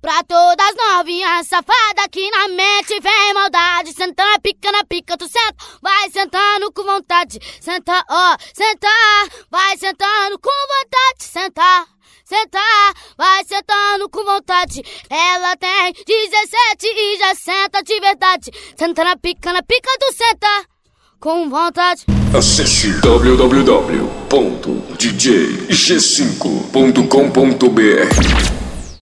Pra todas novinhas safada que na mente vem maldade. Senta, pica na pica, tu senta, vai sentando com vontade. Senta, ó, senta, vai sentando com vontade. Senta, senta, vai sentando com vontade. Ela tem 17 e já senta de verdade. Senta na pica, na pica, tu senta com vontade. Acesse www.djg5.com.br